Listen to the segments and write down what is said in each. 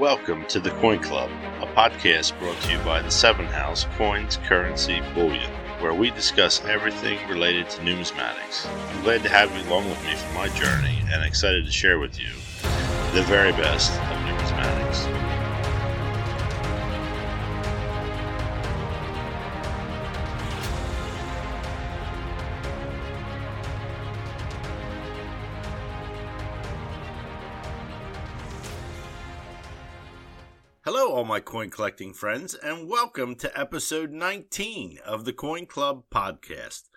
Welcome to the Coin Club, a podcast brought to you by the Seven House Coins, Currency, Bullion, where we discuss everything related to numismatics. I'm glad to have you along with me for my journey and excited to share with you the very best of numismatics. My coin collecting friends, and welcome to episode 19 of the Coin Club podcast.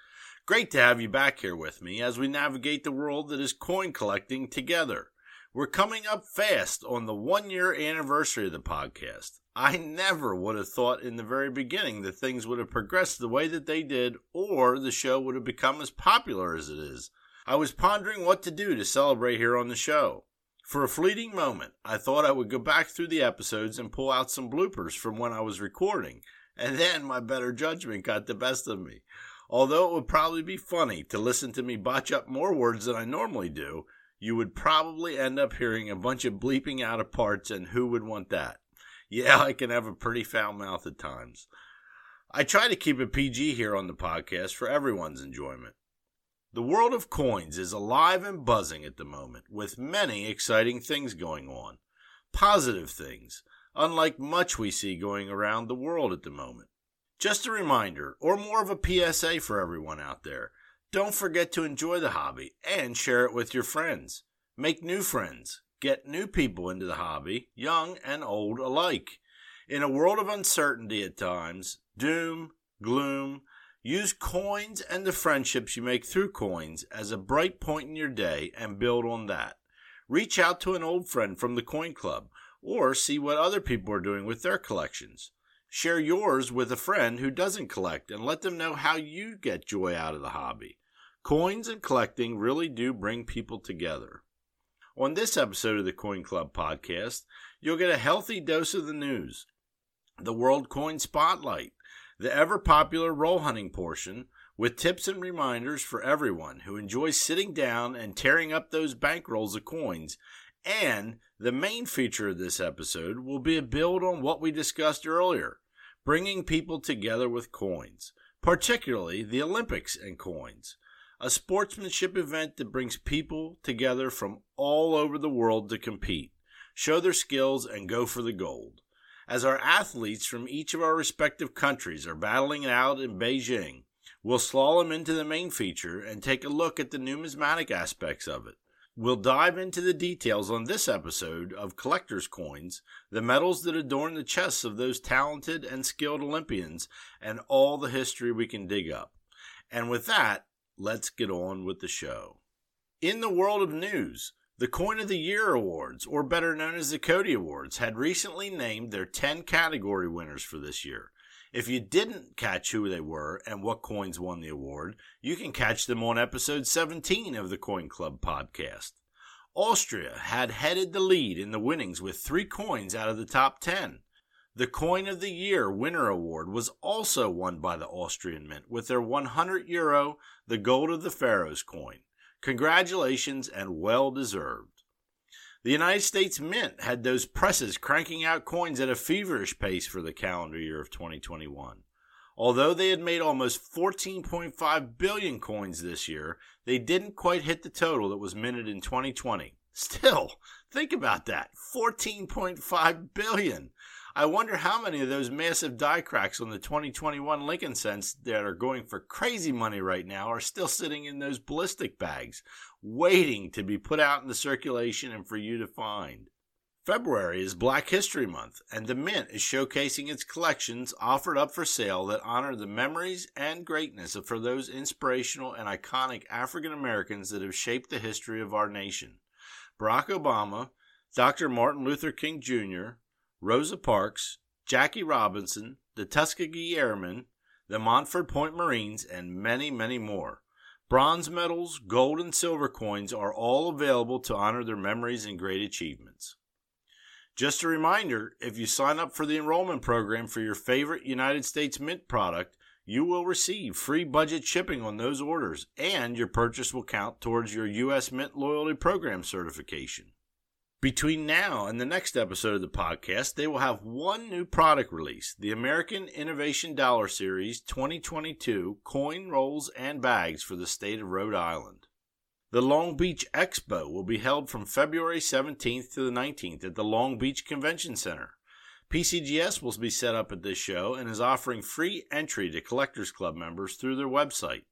Great to have you back here with me as we navigate the world that is coin collecting together. We're coming up fast on the one year anniversary of the podcast. I never would have thought in the very beginning that things would have progressed the way that they did or the show would have become as popular as it is. I was pondering what to do to celebrate here on the show. For a fleeting moment, I thought I would go back through the episodes and pull out some bloopers from when I was recording, and then my better judgment got the best of me. Although it would probably be funny to listen to me botch up more words than I normally do, you would probably end up hearing a bunch of bleeping out of parts, and who would want that? Yeah, I can have a pretty foul mouth at times. I try to keep it PG here on the podcast for everyone's enjoyment. The world of coins is alive and buzzing at the moment, with many exciting things going on. Positive things, unlike much we see going around the world at the moment. Just a reminder, or more of a PSA for everyone out there don't forget to enjoy the hobby and share it with your friends. Make new friends, get new people into the hobby, young and old alike. In a world of uncertainty at times, doom, gloom, Use coins and the friendships you make through coins as a bright point in your day and build on that. Reach out to an old friend from the Coin Club or see what other people are doing with their collections. Share yours with a friend who doesn't collect and let them know how you get joy out of the hobby. Coins and collecting really do bring people together. On this episode of the Coin Club podcast, you'll get a healthy dose of the news, the World Coin Spotlight, the ever popular roll hunting portion with tips and reminders for everyone who enjoys sitting down and tearing up those bank rolls of coins. And the main feature of this episode will be a build on what we discussed earlier bringing people together with coins, particularly the Olympics and coins. A sportsmanship event that brings people together from all over the world to compete, show their skills, and go for the gold as our athletes from each of our respective countries are battling it out in Beijing. We'll slalom into the main feature and take a look at the numismatic aspects of it. We'll dive into the details on this episode of Collector's Coins, the medals that adorn the chests of those talented and skilled Olympians, and all the history we can dig up. And with that, let's get on with the show. In the world of news, the Coin of the Year Awards, or better known as the COTY Awards, had recently named their 10 category winners for this year. If you didn't catch who they were and what coins won the award, you can catch them on episode 17 of the Coin Club podcast. Austria had headed the lead in the winnings with three coins out of the top 10. The Coin of the Year Winner Award was also won by the Austrian Mint with their 100 euro, the Gold of the Pharaohs coin. Congratulations and well deserved. The United States Mint had those presses cranking out coins at a feverish pace for the calendar year of 2021. Although they had made almost 14.5 billion coins this year, they didn't quite hit the total that was minted in 2020. Still, think about that 14.5 billion. I wonder how many of those massive die cracks on the 2021 Lincoln cents that are going for crazy money right now are still sitting in those ballistic bags, waiting to be put out into circulation and for you to find. February is Black History Month, and the Mint is showcasing its collections offered up for sale that honor the memories and greatness of for those inspirational and iconic African Americans that have shaped the history of our nation. Barack Obama, Dr. Martin Luther King Jr., Rosa Parks, Jackie Robinson, the Tuskegee Airmen, the Montford Point Marines, and many, many more. Bronze medals, gold, and silver coins are all available to honor their memories and great achievements. Just a reminder if you sign up for the enrollment program for your favorite United States Mint product, you will receive free budget shipping on those orders, and your purchase will count towards your U.S. Mint Loyalty Program certification. Between now and the next episode of the podcast, they will have one new product release the American Innovation Dollar Series 2022 coin rolls and bags for the state of Rhode Island. The Long Beach Expo will be held from February 17th to the 19th at the Long Beach Convention Center. PCGS will be set up at this show and is offering free entry to Collectors Club members through their website.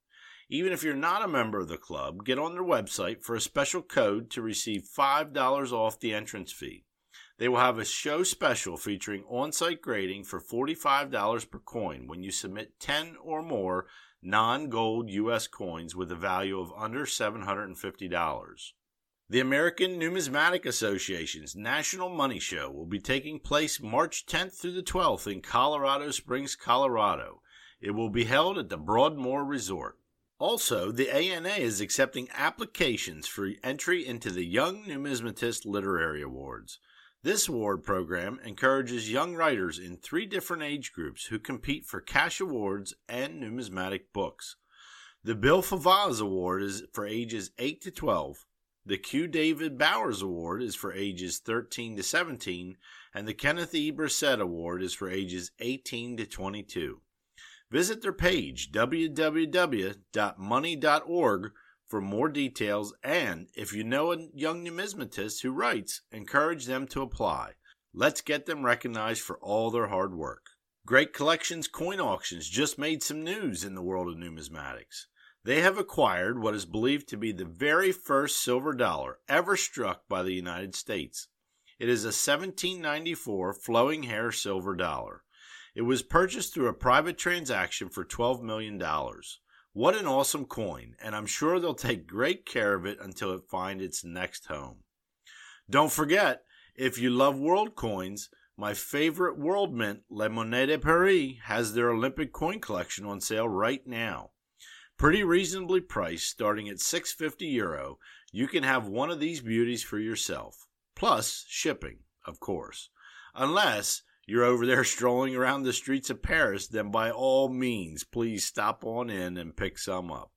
Even if you're not a member of the club, get on their website for a special code to receive $5 off the entrance fee. They will have a show special featuring on site grading for $45 per coin when you submit 10 or more non gold U.S. coins with a value of under $750. The American Numismatic Association's National Money Show will be taking place March 10th through the 12th in Colorado Springs, Colorado. It will be held at the Broadmoor Resort. Also, the ANA is accepting applications for entry into the Young Numismatist Literary Awards. This award program encourages young writers in three different age groups who compete for cash awards and numismatic books. The Bill Fivaz Award is for ages 8 to 12, the Q. David Bowers Award is for ages 13 to 17, and the Kenneth E. Bressett Award is for ages 18 to 22. Visit their page, www.money.org, for more details, and if you know a young numismatist who writes, encourage them to apply. Let's get them recognized for all their hard work. Great Collections Coin Auctions just made some news in the world of numismatics. They have acquired what is believed to be the very first silver dollar ever struck by the United States. It is a 1794 flowing hair silver dollar. It was purchased through a private transaction for $12 million. What an awesome coin, and I'm sure they'll take great care of it until it finds its next home. Don't forget, if you love world coins, my favorite world mint, Le Monnaie de Paris, has their Olympic coin collection on sale right now. Pretty reasonably priced, starting at 650 euro, you can have one of these beauties for yourself. Plus shipping, of course. Unless you're over there strolling around the streets of Paris, then by all means, please stop on in and pick some up.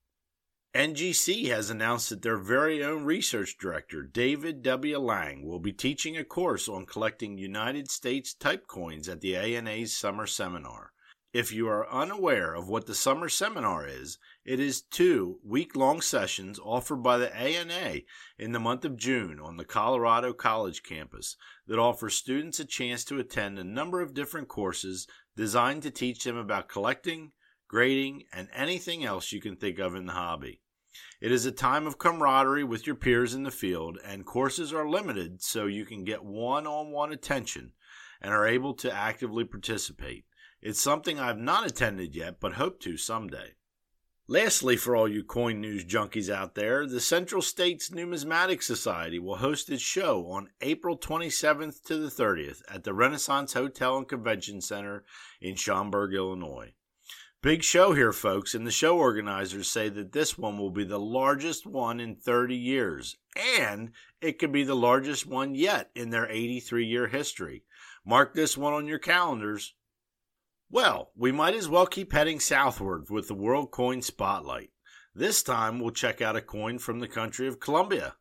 NGC has announced that their very own research director, David W. Lange, will be teaching a course on collecting United States type coins at the ANA's summer seminar. If you are unaware of what the summer seminar is, it is two week long sessions offered by the ANA in the month of June on the Colorado College campus that offer students a chance to attend a number of different courses designed to teach them about collecting, grading, and anything else you can think of in the hobby. It is a time of camaraderie with your peers in the field, and courses are limited so you can get one on one attention and are able to actively participate. It's something I've not attended yet, but hope to someday. Lastly, for all you coin news junkies out there, the Central States Numismatic Society will host its show on April 27th to the 30th at the Renaissance Hotel and Convention Center in Schaumburg, Illinois. Big show here, folks, and the show organizers say that this one will be the largest one in 30 years, and it could be the largest one yet in their 83 year history. Mark this one on your calendars. Well, we might as well keep heading southward with the World Coin Spotlight. This time we'll check out a coin from the country of Colombia.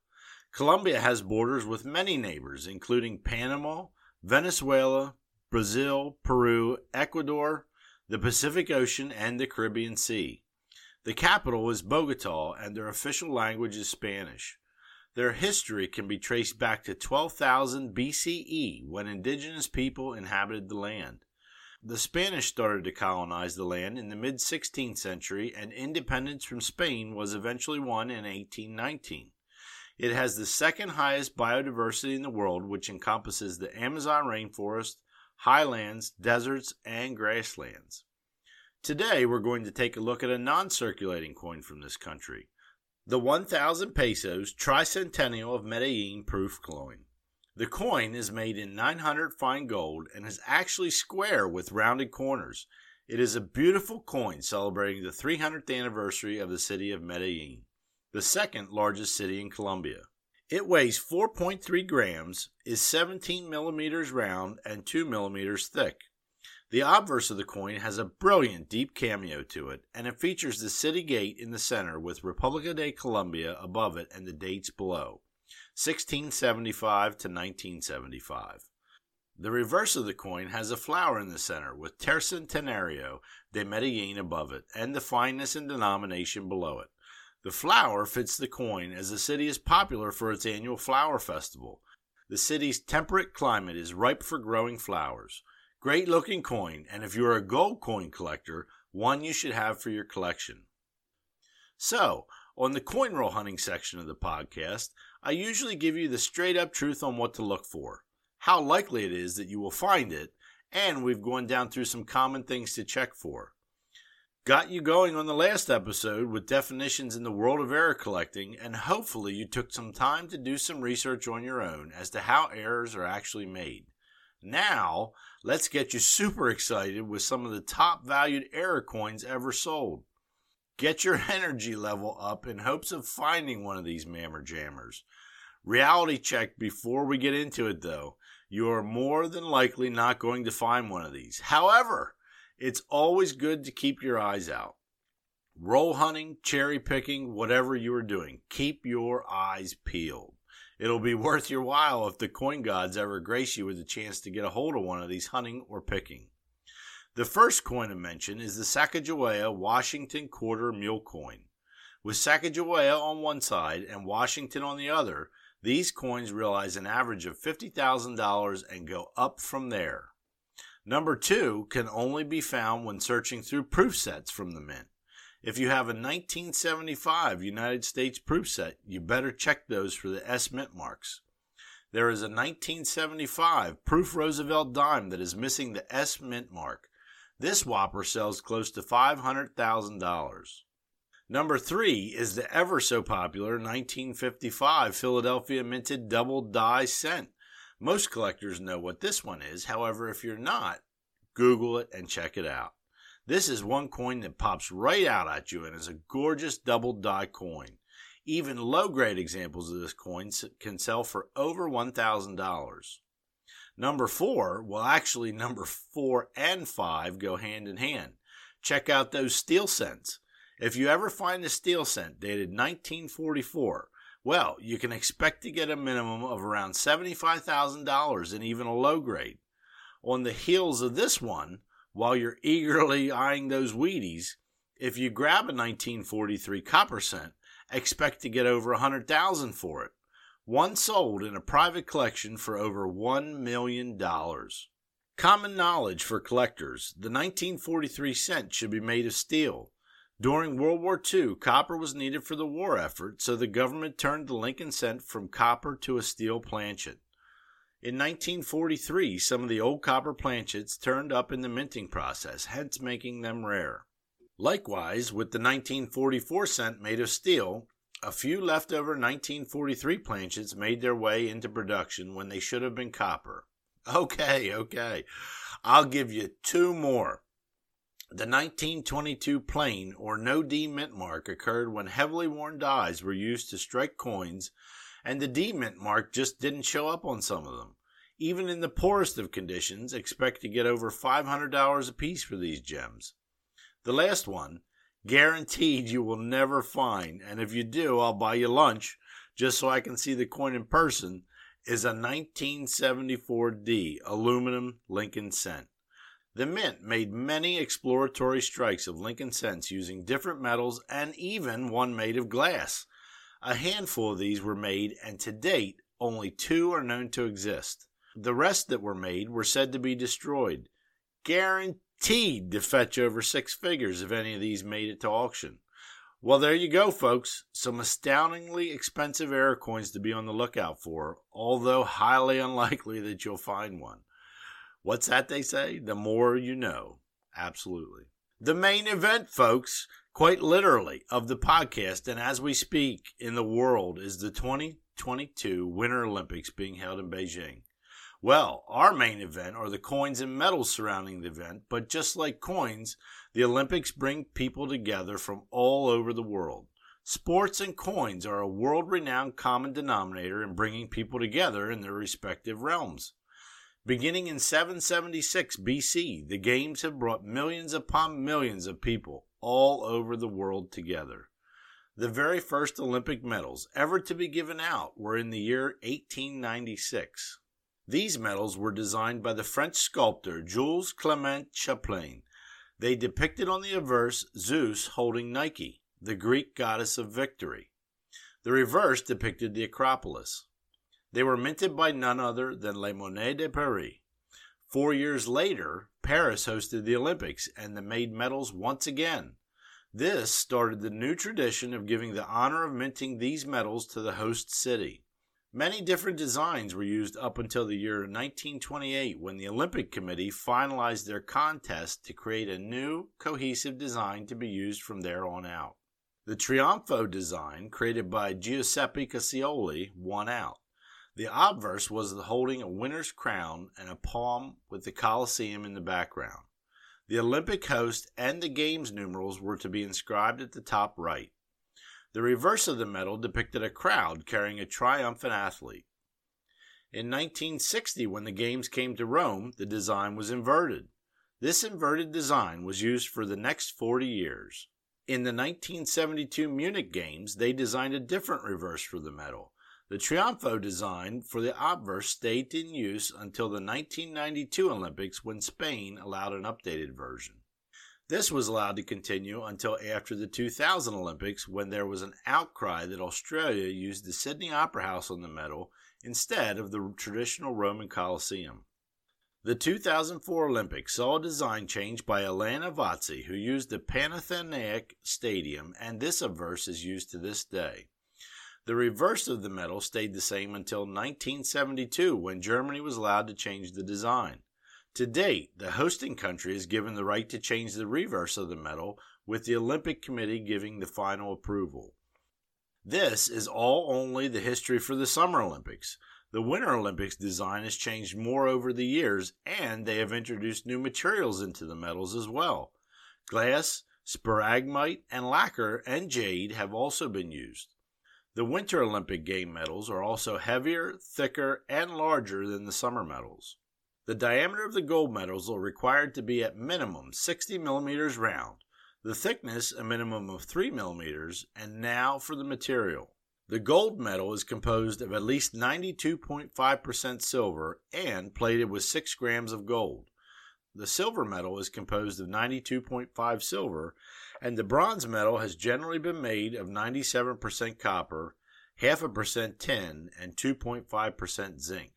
Colombia has borders with many neighbors, including Panama, Venezuela, Brazil, Peru, Ecuador, the Pacific Ocean, and the Caribbean Sea. The capital is Bogota, and their official language is Spanish. Their history can be traced back to 12,000 BCE when indigenous people inhabited the land. The Spanish started to colonize the land in the mid 16th century, and independence from Spain was eventually won in 1819. It has the second highest biodiversity in the world, which encompasses the Amazon rainforest, highlands, deserts, and grasslands. Today, we're going to take a look at a non circulating coin from this country the 1,000 pesos tricentennial of Medellin proof coin. The coin is made in 900 fine gold and is actually square with rounded corners. It is a beautiful coin celebrating the 300th anniversary of the city of Medellin, the second largest city in Colombia. It weighs 4.3 grams, is 17 millimeters round, and 2 millimeters thick. The obverse of the coin has a brilliant deep cameo to it, and it features the city gate in the center with Republica de Colombia above it and the dates below. 1675 to 1975. The reverse of the coin has a flower in the center with Tercentenario de Medellin above it and the fineness and denomination below it. The flower fits the coin as the city is popular for its annual flower festival. The city's temperate climate is ripe for growing flowers. Great looking coin, and if you are a gold coin collector, one you should have for your collection. So, on the coin roll hunting section of the podcast, I usually give you the straight up truth on what to look for how likely it is that you will find it, and we've gone down through some common things to check for. Got you going on the last episode with definitions in the world of error collecting, and hopefully you took some time to do some research on your own as to how errors are actually made. Now, let's get you super excited with some of the top valued error coins ever sold. Get your energy level up in hopes of finding one of these mammer jammers. Reality check before we get into it though you are more than likely not going to find one of these. However, it's always good to keep your eyes out. Roll hunting, cherry picking, whatever you are doing, keep your eyes peeled. It'll be worth your while if the coin gods ever grace you with a chance to get a hold of one of these hunting or picking. The first coin to mention is the Sacagawea Washington quarter mule coin. With Sacagawea on one side and Washington on the other, these coins realize an average of $50,000 and go up from there. Number two can only be found when searching through proof sets from the mint. If you have a 1975 United States proof set, you better check those for the S mint marks. There is a 1975 proof Roosevelt dime that is missing the S mint mark. This whopper sells close to $500,000. Number three is the ever so popular 1955 Philadelphia minted double die cent. Most collectors know what this one is. However, if you're not, Google it and check it out. This is one coin that pops right out at you and is a gorgeous double die coin. Even low grade examples of this coin can sell for over $1,000. Number four, well, actually, number four and five go hand in hand. Check out those steel cents. If you ever find a steel cent dated 1944, well, you can expect to get a minimum of around $75,000 in even a low grade. On the heels of this one, while you're eagerly eyeing those Wheaties, if you grab a 1943 copper cent, expect to get over 100,000 for it. One sold in a private collection for over $1 million. Common knowledge for collectors the 1943 cent should be made of steel. During World War II, copper was needed for the war effort, so the government turned the Lincoln cent from copper to a steel planchet. In 1943, some of the old copper planchets turned up in the minting process, hence making them rare. Likewise, with the 1944 cent made of steel, a few leftover 1943 planchets made their way into production when they should have been copper. Okay, okay. I'll give you two more. The 1922 plain or no D mint mark occurred when heavily worn dies were used to strike coins, and the D mint mark just didn't show up on some of them. Even in the poorest of conditions, expect to get over $500 apiece for these gems. The last one, guaranteed you will never find, and if you do, I'll buy you lunch just so I can see the coin in person, is a 1974D aluminum Lincoln cent. The Mint made many exploratory strikes of Lincoln cents using different metals and even one made of glass. A handful of these were made, and to date, only two are known to exist. The rest that were made were said to be destroyed. Guaranteed to fetch over six figures if any of these made it to auction. Well, there you go, folks. Some astoundingly expensive error coins to be on the lookout for, although highly unlikely that you'll find one. What's that they say? The more you know. Absolutely. The main event, folks, quite literally, of the podcast and as we speak in the world is the 2022 Winter Olympics being held in Beijing. Well, our main event are the coins and medals surrounding the event, but just like coins, the Olympics bring people together from all over the world. Sports and coins are a world renowned common denominator in bringing people together in their respective realms. Beginning in 776 BC, the games have brought millions upon millions of people all over the world together. The very first Olympic medals ever to be given out were in the year 1896. These medals were designed by the French sculptor Jules Clement Chaplain. They depicted on the obverse Zeus holding Nike, the Greek goddess of victory. The reverse depicted the Acropolis. They were minted by none other than Les Monnaies de Paris. Four years later, Paris hosted the Olympics and they made medals once again. This started the new tradition of giving the honor of minting these medals to the host city. Many different designs were used up until the year 1928 when the Olympic Committee finalized their contest to create a new, cohesive design to be used from there on out. The Trionfo design, created by Giuseppe Cassioli, won out. The obverse was the holding a winner's crown and a palm with the Colosseum in the background. The Olympic host and the Games numerals were to be inscribed at the top right. The reverse of the medal depicted a crowd carrying a triumphant athlete. In 1960, when the Games came to Rome, the design was inverted. This inverted design was used for the next 40 years. In the 1972 Munich Games, they designed a different reverse for the medal. The Trionfo design for the obverse stayed in use until the 1992 Olympics when Spain allowed an updated version. This was allowed to continue until after the 2000 Olympics when there was an outcry that Australia used the Sydney Opera House on the medal instead of the traditional Roman Colosseum. The 2004 Olympics saw a design change by Elena Votsi, who used the Panathenaic Stadium, and this obverse is used to this day. The reverse of the medal stayed the same until 1972 when Germany was allowed to change the design. To date, the hosting country is given the right to change the reverse of the medal, with the Olympic Committee giving the final approval. This is all only the history for the Summer Olympics. The Winter Olympics design has changed more over the years, and they have introduced new materials into the medals as well. Glass, sparagmite, and lacquer and jade have also been used. The Winter Olympic game medals are also heavier, thicker, and larger than the summer medals. The diameter of the gold medals are required to be at minimum 60 millimeters round, the thickness a minimum of 3 millimeters, and now for the material. The gold medal is composed of at least 92.5% silver and plated with 6 grams of gold. The silver medal is composed of 92.5 silver and the bronze medal has generally been made of 97% copper, half a percent tin, and 2.5% zinc.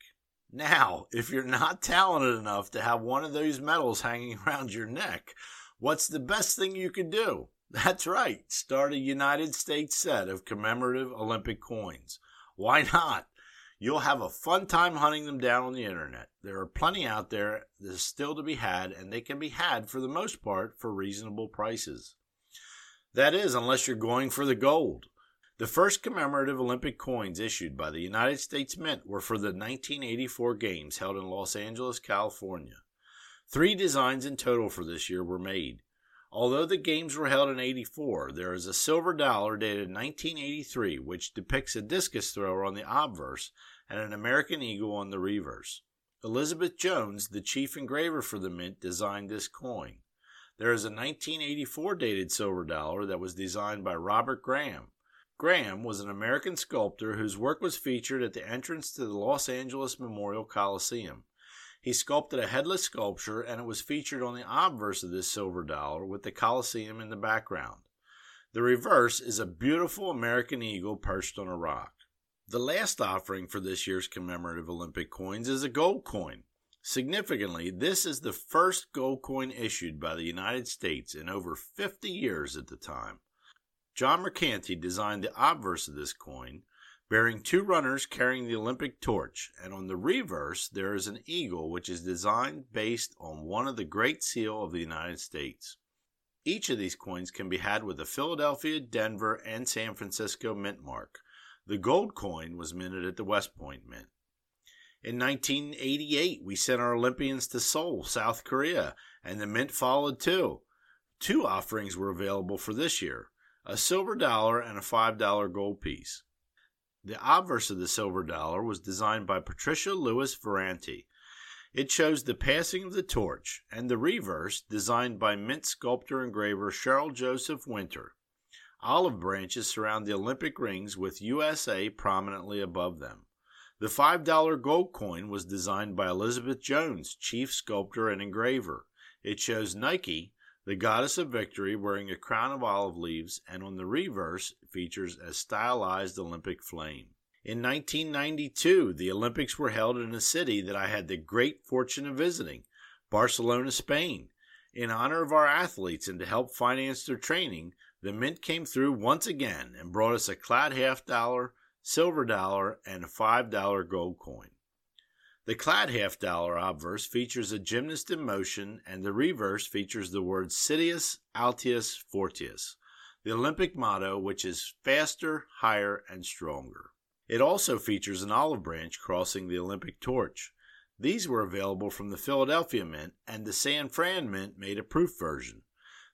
Now, if you're not talented enough to have one of those medals hanging around your neck, what's the best thing you could do? That's right, start a United States set of commemorative Olympic coins. Why not? You'll have a fun time hunting them down on the internet. There are plenty out there that are still to be had, and they can be had for the most part for reasonable prices. That is, unless you're going for the gold. The first commemorative Olympic coins issued by the United States Mint were for the 1984 Games held in Los Angeles, California. Three designs in total for this year were made. Although the games were held in 84, there is a silver dollar dated 1983 which depicts a discus thrower on the obverse and an American eagle on the reverse. Elizabeth Jones, the chief engraver for the mint, designed this coin. There is a 1984 dated silver dollar that was designed by Robert Graham. Graham was an American sculptor whose work was featured at the entrance to the Los Angeles Memorial Coliseum. He sculpted a headless sculpture and it was featured on the obverse of this silver dollar with the Coliseum in the background. The reverse is a beautiful American eagle perched on a rock. The last offering for this year's commemorative Olympic coins is a gold coin. Significantly, this is the first gold coin issued by the United States in over 50 years at the time. John Mercanti designed the obverse of this coin, bearing two runners carrying the Olympic torch, and on the reverse there is an eagle which is designed based on one of the Great Seal of the United States. Each of these coins can be had with the Philadelphia, Denver, and San Francisco mint mark. The gold coin was minted at the West Point Mint. In 1988, we sent our Olympians to Seoul, South Korea, and the Mint followed too. Two offerings were available for this year a silver dollar and a $5 gold piece. The obverse of the silver dollar was designed by Patricia Lewis Verani. It shows the passing of the torch, and the reverse, designed by mint sculptor engraver Sherl Joseph Winter. Olive branches surround the Olympic rings with USA prominently above them. The $5 gold coin was designed by Elizabeth Jones, chief sculptor and engraver. It shows Nike, the goddess of victory, wearing a crown of olive leaves, and on the reverse features a stylized Olympic flame. In 1992, the Olympics were held in a city that I had the great fortune of visiting, Barcelona, Spain. In honor of our athletes and to help finance their training, the Mint came through once again and brought us a clad half dollar, silver dollar, and a $5 gold coin. The clad half dollar obverse features a gymnast in motion, and the reverse features the words Citius Altius Fortius, the Olympic motto, which is faster, higher, and stronger. It also features an olive branch crossing the Olympic torch. These were available from the Philadelphia Mint, and the San Fran Mint made a proof version.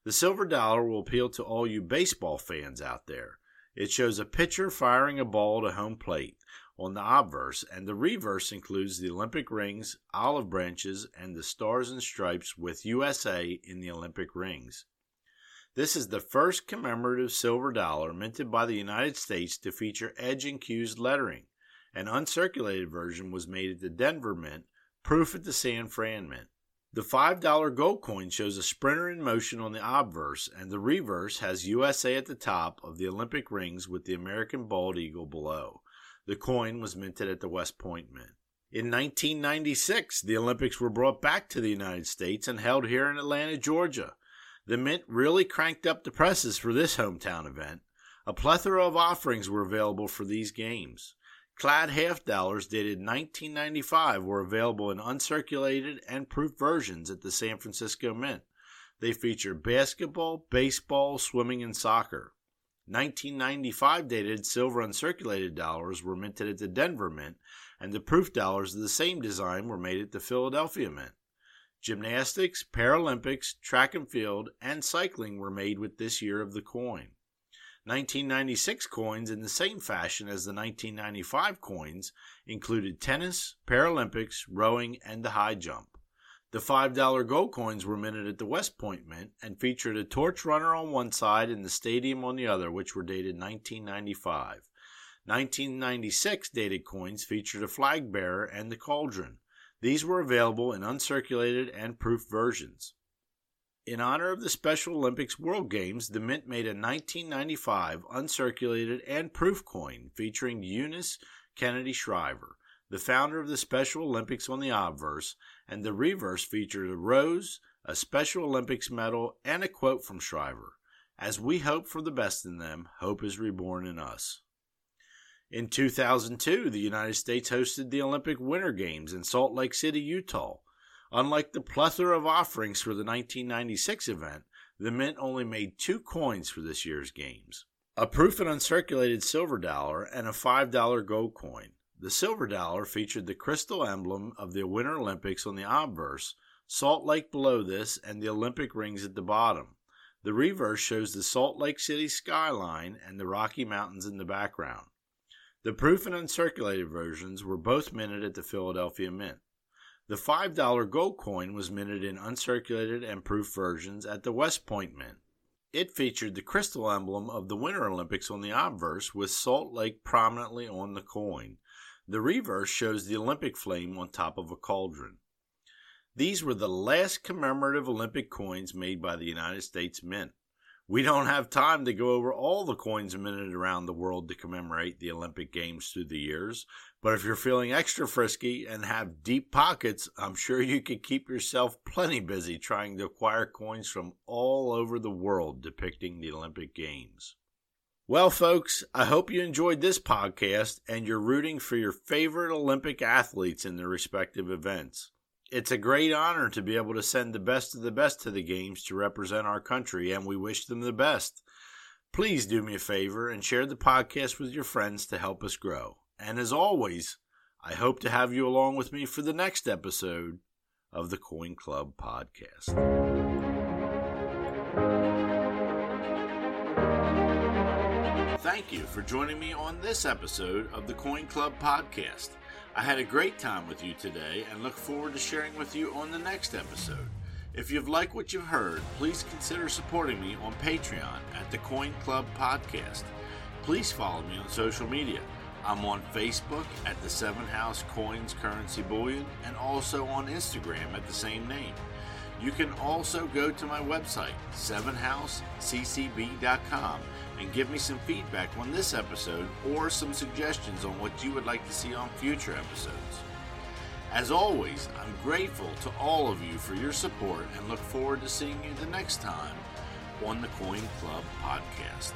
The silver dollar will appeal to all you baseball fans out there. It shows a pitcher firing a ball to home plate on the obverse, and the reverse includes the Olympic rings, olive branches, and the stars and stripes with USA in the Olympic rings. This is the first commemorative silver dollar minted by the United States to feature edge incused lettering. An uncirculated version was made at the Denver Mint, proof at the San Fran Mint. The $5 gold coin shows a sprinter in motion on the obverse, and the reverse has USA at the top of the Olympic rings with the American bald eagle below. The coin was minted at the West Point Mint. In 1996, the Olympics were brought back to the United States and held here in Atlanta, Georgia. The Mint really cranked up the presses for this hometown event. A plethora of offerings were available for these games. Clad half dollars dated 1995 were available in uncirculated and proof versions at the San Francisco Mint. They feature basketball, baseball, swimming, and soccer. 1995 dated silver uncirculated dollars were minted at the Denver Mint, and the proof dollars of the same design were made at the Philadelphia Mint. Gymnastics, Paralympics, track and field, and cycling were made with this year of the coin. 1996 coins in the same fashion as the 1995 coins included tennis, Paralympics, rowing, and the high jump. The $5 gold coins were minted at the West Point Mint and featured a torch runner on one side and the stadium on the other, which were dated 1995. 1996 dated coins featured a flag bearer and the cauldron. These were available in uncirculated and proof versions. In honor of the Special Olympics World Games, the Mint made a 1995 uncirculated and proof coin featuring Eunice Kennedy Shriver, the founder of the Special Olympics on the obverse, and the reverse featured a rose, a Special Olympics medal, and a quote from Shriver As we hope for the best in them, hope is reborn in us. In 2002, the United States hosted the Olympic Winter Games in Salt Lake City, Utah. Unlike the plethora of offerings for the 1996 event, the Mint only made two coins for this year's games a proof and uncirculated silver dollar and a $5 gold coin. The silver dollar featured the crystal emblem of the Winter Olympics on the obverse, Salt Lake below this, and the Olympic rings at the bottom. The reverse shows the Salt Lake City skyline and the Rocky Mountains in the background. The proof and uncirculated versions were both minted at the Philadelphia Mint. The $5 gold coin was minted in uncirculated and proof versions at the West Point Mint. It featured the crystal emblem of the Winter Olympics on the obverse with Salt Lake prominently on the coin. The reverse shows the Olympic flame on top of a cauldron. These were the last commemorative Olympic coins made by the United States Mint. We don't have time to go over all the coins minted around the world to commemorate the Olympic Games through the years, but if you're feeling extra frisky and have deep pockets, I'm sure you could keep yourself plenty busy trying to acquire coins from all over the world depicting the Olympic Games. Well, folks, I hope you enjoyed this podcast and you're rooting for your favorite Olympic athletes in their respective events. It's a great honor to be able to send the best of the best to the games to represent our country, and we wish them the best. Please do me a favor and share the podcast with your friends to help us grow. And as always, I hope to have you along with me for the next episode of the Coin Club podcast. Thank you for joining me on this episode of the Coin Club podcast. I had a great time with you today and look forward to sharing with you on the next episode. If you've liked what you've heard, please consider supporting me on Patreon at the Coin Club Podcast. Please follow me on social media. I'm on Facebook at the Seven House Coins Currency Bullion and also on Instagram at the same name. You can also go to my website, sevenhouseccb.com, and give me some feedback on this episode or some suggestions on what you would like to see on future episodes. As always, I'm grateful to all of you for your support and look forward to seeing you the next time on the Coin Club podcast.